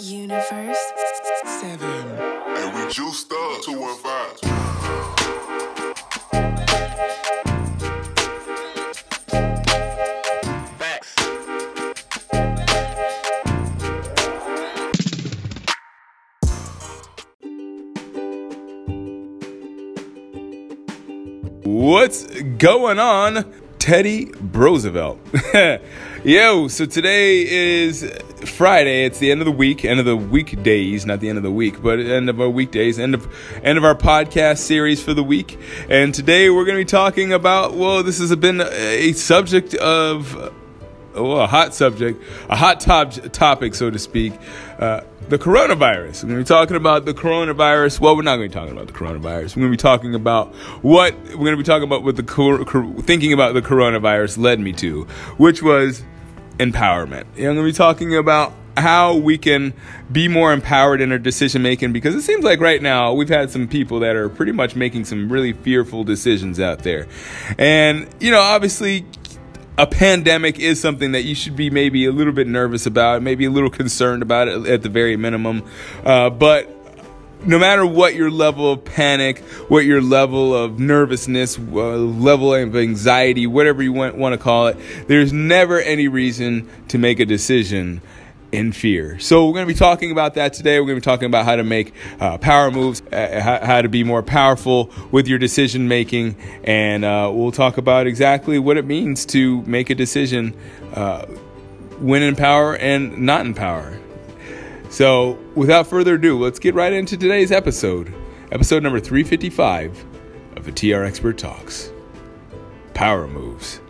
Universe. Seven. And we juiced up 215. Facts. What's going on? Teddy Roosevelt. Yo, so today is Friday. It's the end of the week, end of the weekdays, not the end of the week, but end of our weekdays, end of end of our podcast series for the week. And today we're going to be talking about well, this has been a subject of well, a hot subject, a hot top, topic, so to speak, uh, the coronavirus. We're going to be talking about the coronavirus. Well, we're not going to be talking about the coronavirus. We're going to be talking about what we're going to be talking about what the cor- cor- thinking about the coronavirus led me to, which was empowerment. I'm going to be talking about how we can be more empowered in our decision making because it seems like right now we've had some people that are pretty much making some really fearful decisions out there. And, you know, obviously a pandemic is something that you should be maybe a little bit nervous about, maybe a little concerned about it at the very minimum. Uh, but no matter what your level of panic, what your level of nervousness, uh, level of anxiety, whatever you want, want to call it, there's never any reason to make a decision in fear. So we're going to be talking about that today. We're going to be talking about how to make uh, power moves, uh, how, how, to be more powerful with your decision making, and uh, we'll talk about exactly what it means to make a decision uh, when in power and not in power. So without further ado, let's get right into today's episode, episode number 355 of the TR Expert Talks. Power moves.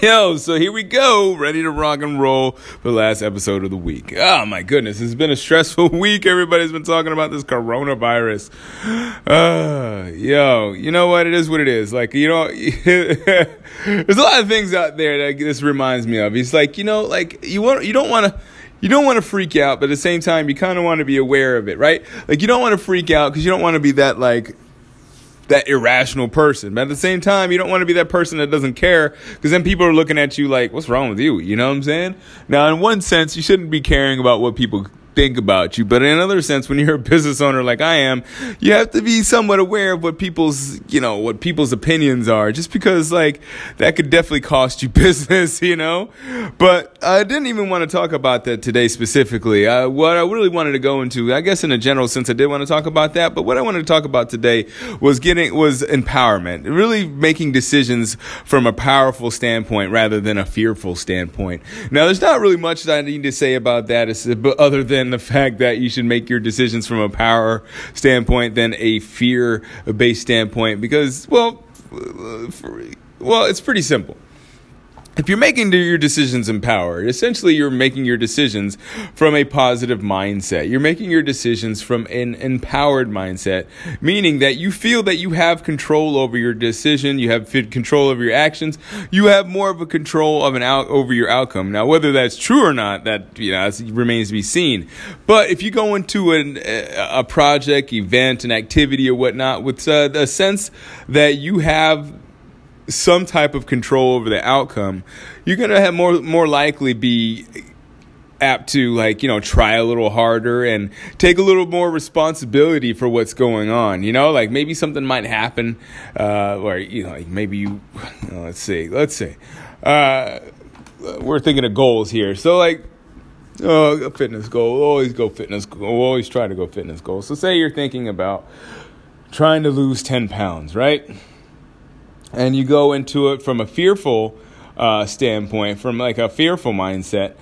Yo, so here we go, ready to rock and roll for the last episode of the week. Oh my goodness, it's been a stressful week. Everybody's been talking about this coronavirus. Uh, yo, you know what? It is what it is. Like, you know, there's a lot of things out there that this reminds me of. It's like, you know, like you want, you don't want to. You don't want to freak out, but at the same time, you kind of want to be aware of it, right? Like, you don't want to freak out because you don't want to be that, like, that irrational person. But at the same time, you don't want to be that person that doesn't care because then people are looking at you like, what's wrong with you? You know what I'm saying? Now, in one sense, you shouldn't be caring about what people think about you. But in another sense, when you're a business owner like I am, you have to be somewhat aware of what people's, you know, what people's opinions are. Just because, like, that could definitely cost you business, you know? But I didn't even want to talk about that today specifically. Uh, what I really wanted to go into, I guess in a general sense, I did want to talk about that. But what I wanted to talk about today was getting, was empowerment. Really making decisions from a powerful standpoint rather than a fearful standpoint. Now, there's not really much that I need to say about that other than the fact that you should make your decisions from a power standpoint than a fear based standpoint because, well, uh, well, it's pretty simple if you're making your decisions in power, essentially you're making your decisions from a positive mindset. You're making your decisions from an empowered mindset, meaning that you feel that you have control over your decision, you have control over your actions, you have more of a control of an out over your outcome. Now, whether that's true or not, that you know remains to be seen. But if you go into an, a project, event, an activity, or whatnot with uh, a sense that you have some type of control over the outcome, you're gonna have more more likely be apt to like you know try a little harder and take a little more responsibility for what's going on you know? Like maybe something might happen uh or you know like maybe you let's see let's see. Uh we're thinking of goals here. So like oh a fitness goal always go fitness goal always try to go fitness goals so say you're thinking about trying to lose 10 pounds right and you go into it from a fearful uh, standpoint, from like a fearful mindset,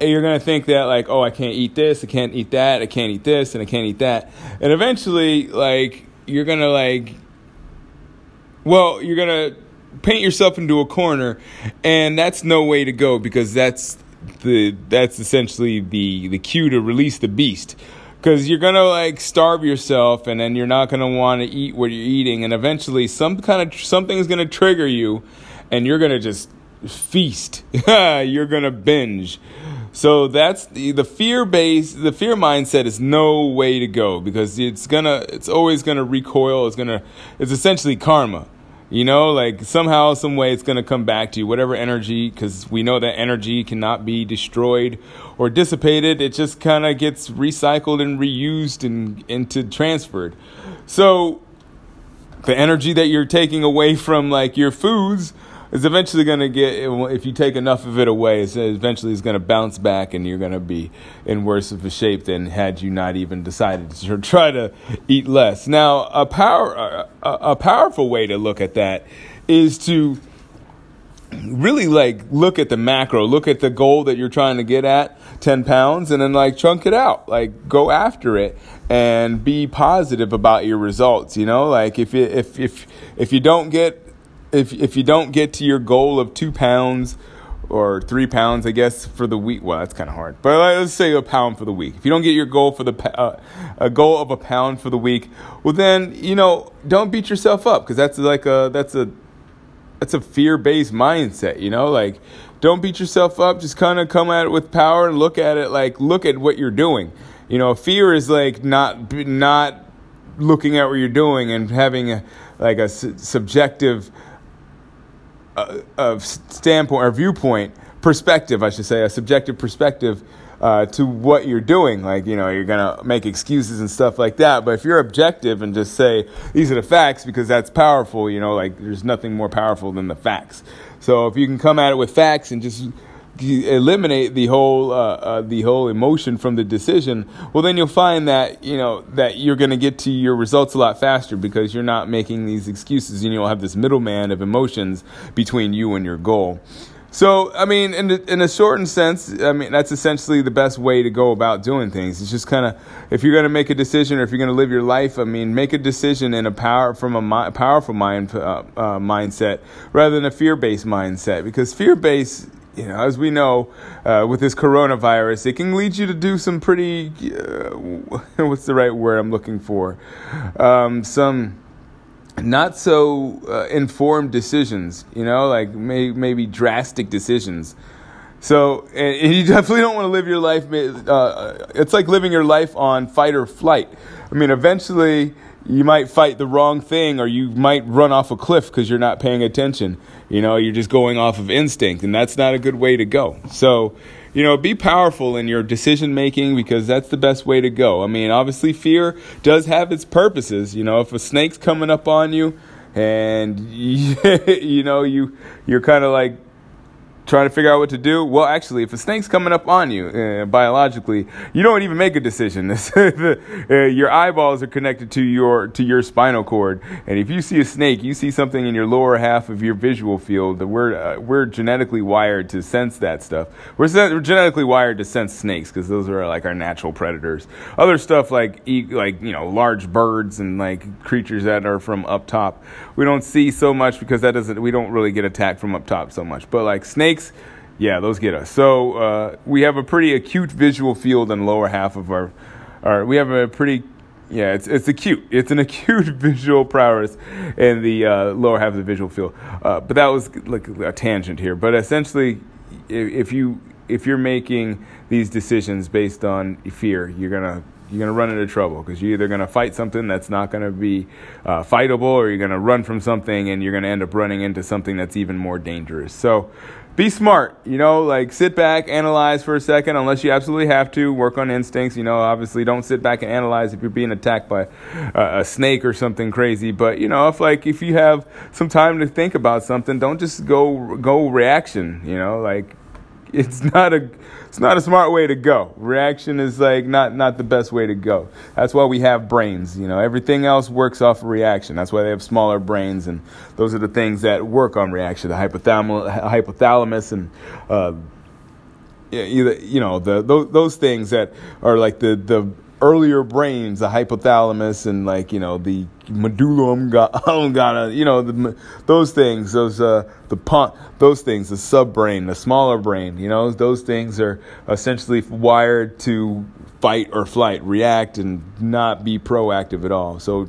you're gonna think that like, oh, I can't eat this, I can't eat that, I can't eat this, and I can't eat that, and eventually, like, you're gonna like, well, you're gonna paint yourself into a corner, and that's no way to go because that's the that's essentially the the cue to release the beast because you're gonna like starve yourself and then you're not gonna want to eat what you're eating and eventually some kind of something is gonna trigger you and you're gonna just feast. You're gonna binge. So that's the, the fear base the fear mindset is no way to go because it's gonna it's always gonna recoil it's gonna it's essentially karma you know, like somehow, some way, it's going to come back to you. Whatever energy, because we know that energy cannot be destroyed or dissipated. It just kind of gets recycled and reused and into transferred. So, the energy that you're taking away from like your foods is eventually going to get if you take enough of it away it's eventually it's going to bounce back and you're going to be in worse of a shape than had you not even decided to try to eat less. Now a power a, a powerful way to look at that is to really like look at the macro. Look at the goal that you're trying to get at 10 pounds and then like chunk it out. Like go after it and be positive about your results you know? Like if it, if if if you don't get if if you don't get to your goal of two pounds or three pounds, I guess for the week. Well, that's kind of hard, but let's say a pound for the week. If you don't get your goal for the uh, a goal of a pound for the week, well then you know don't beat yourself up because that's like a that's a that's a fear based mindset. You know, like don't beat yourself up. Just kind of come at it with power and look at it like look at what you're doing. You know, fear is like not not looking at what you're doing and having a, like a su- subjective of standpoint or viewpoint perspective, I should say, a subjective perspective uh, to what you're doing. Like, you know, you're going to make excuses and stuff like that. But if you're objective and just say, these are the facts because that's powerful, you know, like there's nothing more powerful than the facts. So if you can come at it with facts and just eliminate the whole uh, uh, the whole emotion from the decision, well, then you'll find that you know that you're going to get to your results a lot faster because you're not making these excuses, and you'll have this middleman of emotions between you and your goal. So, I mean, in, the, in a shortened sense, I mean, that's essentially the best way to go about doing things. It's just kind of, if you're going to make a decision or if you're going to live your life, I mean, make a decision in a power, from a mi- powerful mind, uh, uh, mindset rather than a fear based mindset because fear based you know, as we know, uh, with this coronavirus, it can lead you to do some pretty, uh, what's the right word I'm looking for? Um, some not so uh, informed decisions, you know, like may, maybe drastic decisions. So, you definitely don't want to live your life. Uh, it's like living your life on fight or flight. I mean, eventually you might fight the wrong thing or you might run off a cliff because you're not paying attention. You know, you're just going off of instinct, and that's not a good way to go. So, you know, be powerful in your decision making because that's the best way to go. I mean, obviously, fear does have its purposes. You know, if a snake's coming up on you, and you know you you're kind of like trying to figure out what to do. Well, actually, if a snake's coming up on you uh, biologically, you don't even make a decision. the, uh, your eyeballs are connected to your to your spinal cord, and if you see a snake, you see something in your lower half of your visual field. We're uh, we're genetically wired to sense that stuff. We're, we're genetically wired to sense snakes because those are like our natural predators. Other stuff like like you know large birds and like creatures that are from up top, we don't see so much because that doesn't we don't really get attacked from up top so much. But like snakes yeah, those get us. So uh, we have a pretty acute visual field in the lower half of our, our. We have a pretty, yeah, it's it's acute. It's an acute visual prowess in the uh, lower half of the visual field. Uh, but that was like a tangent here. But essentially, if you if you're making these decisions based on fear, you're gonna you're going to run into trouble because you're either going to fight something that's not going to be uh, fightable or you're going to run from something and you're going to end up running into something that's even more dangerous. So be smart, you know, like sit back, analyze for a second, unless you absolutely have to. Work on instincts, you know. Obviously, don't sit back and analyze if you're being attacked by a snake or something crazy. But you know, if like if you have some time to think about something, don't just go go reaction. You know, like it's not a it's not a smart way to go. Reaction is like not not the best way to go. That's why we have brains. You know, everything else works off of reaction. That's why they have smaller brains, and those are the things that work on reaction. The hypothalamus, hypothalamus, and uh, you know the those, those things that are like the the earlier brains, the hypothalamus and like you know the medulla oblongata, you know the, those things, those uh, the pons, those things, the subbrain, the smaller brain, you know those things are essentially wired to fight or flight, react and not be proactive at all. So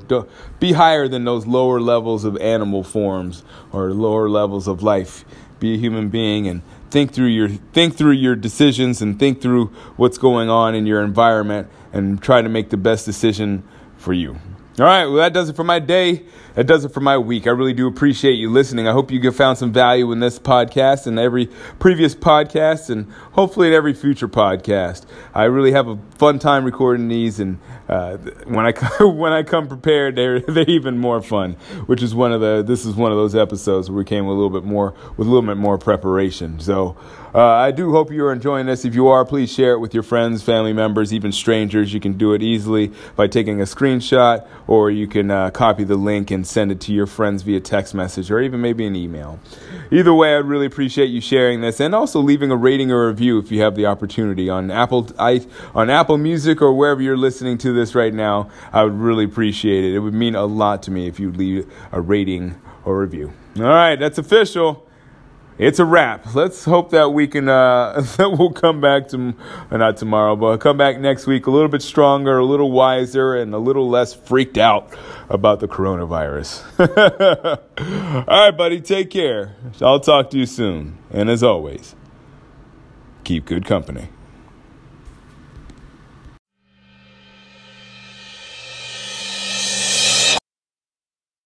be higher than those lower levels of animal forms or lower levels of life. Be a human being and think through your think through your decisions and think through what's going on in your environment and try to make the best decision for you. All right, well, that does it for my day. That does it for my week. I really do appreciate you listening. I hope you found some value in this podcast and every previous podcast, and hopefully in every future podcast. I really have a fun time recording these, and uh, when I when I come prepared, they're they're even more fun. Which is one of the this is one of those episodes where we came a little bit more with a little bit more preparation. So uh, I do hope you are enjoying this. If you are, please share it with your friends, family members, even strangers. You can do it easily by taking a screenshot, or you can uh, copy the link and send it to your friends via text message, or even maybe an email. Either way, I'd really appreciate you sharing this, and also leaving a rating or review if you have the opportunity on Apple I, on Apple Music or wherever you're listening to this right now. I would really appreciate it. It would mean a lot to me if you leave a rating or review. All right, that's official it's a wrap. Let's hope that we can uh, that we'll come back to uh, not tomorrow, but come back next week a little bit stronger, a little wiser, and a little less freaked out about the coronavirus. All right, buddy, take care. I'll talk to you soon, and as always, keep good company.